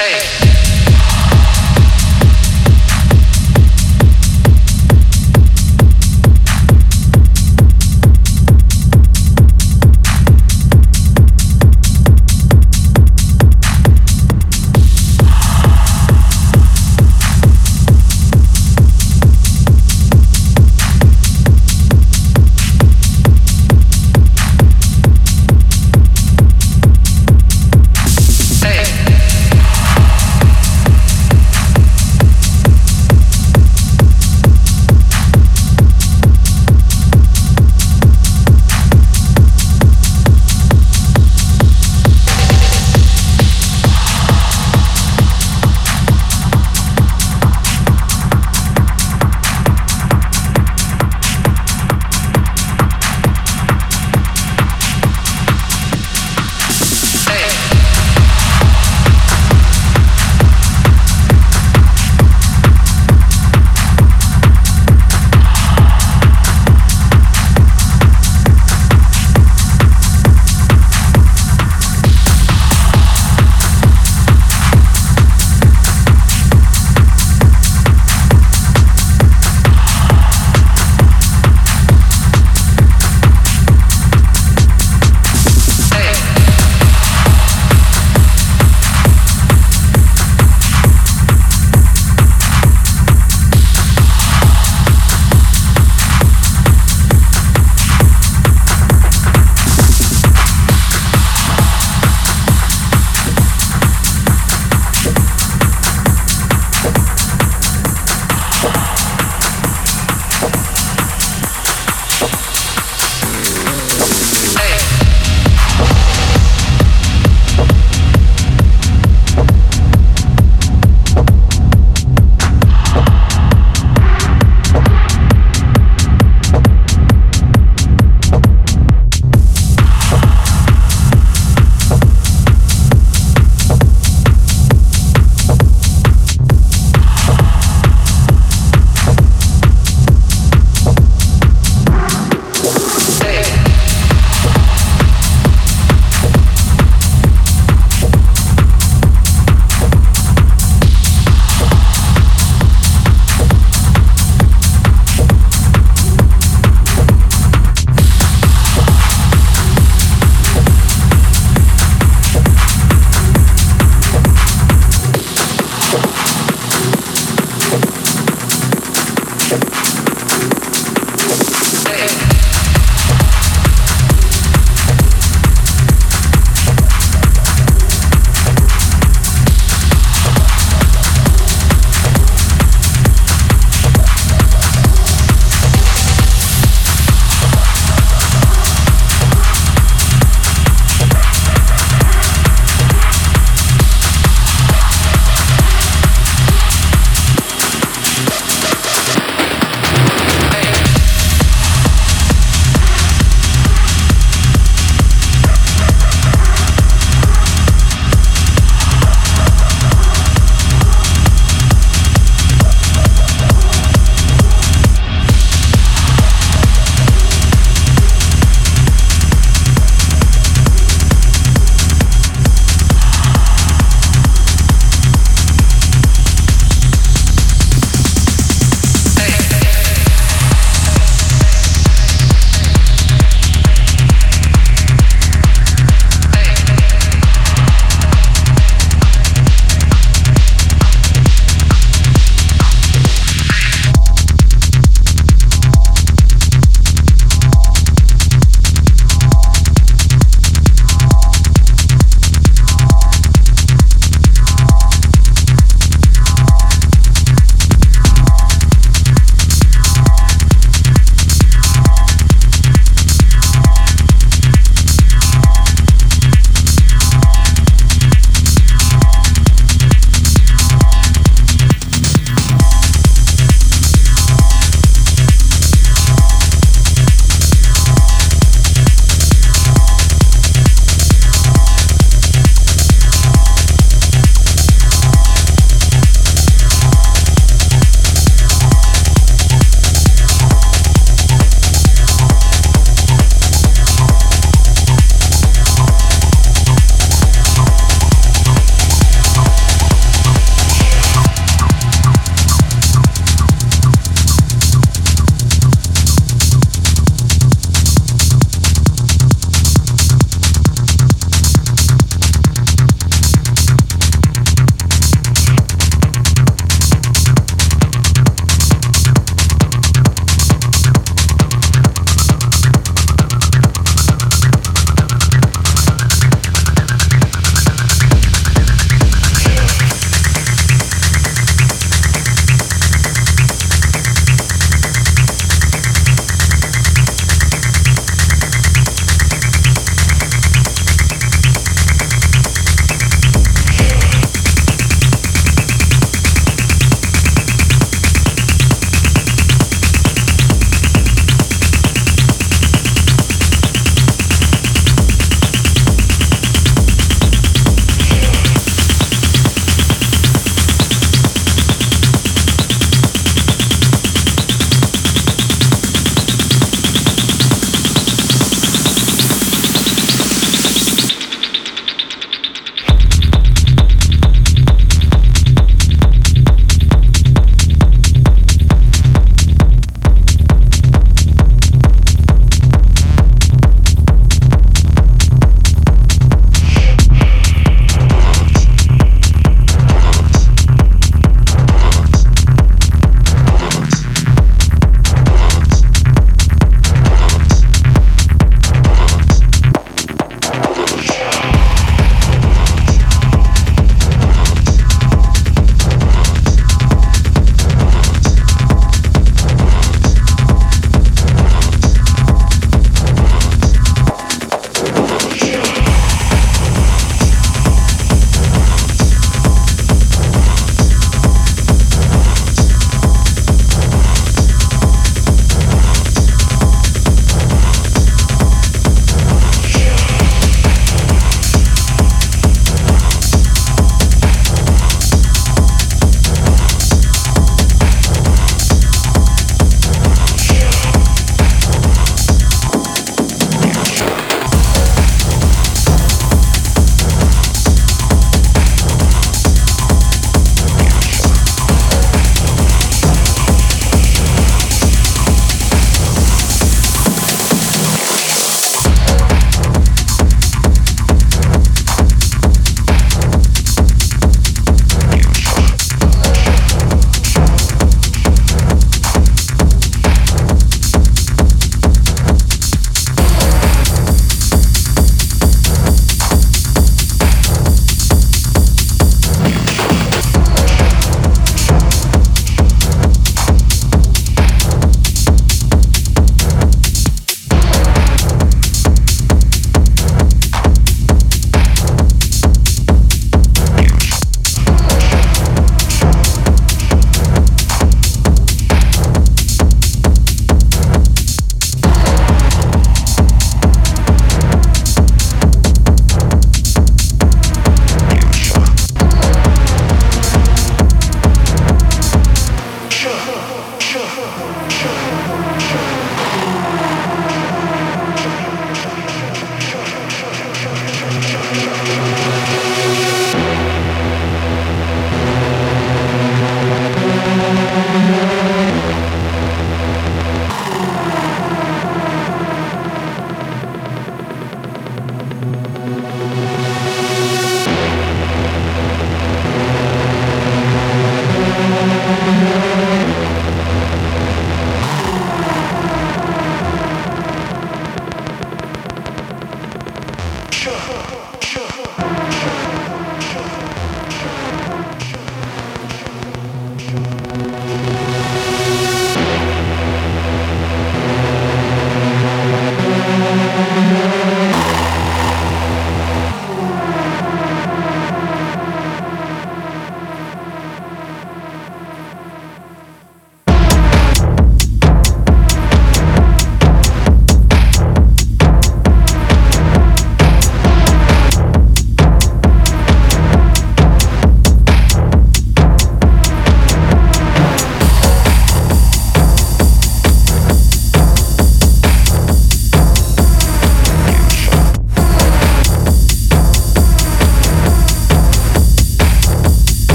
Hey.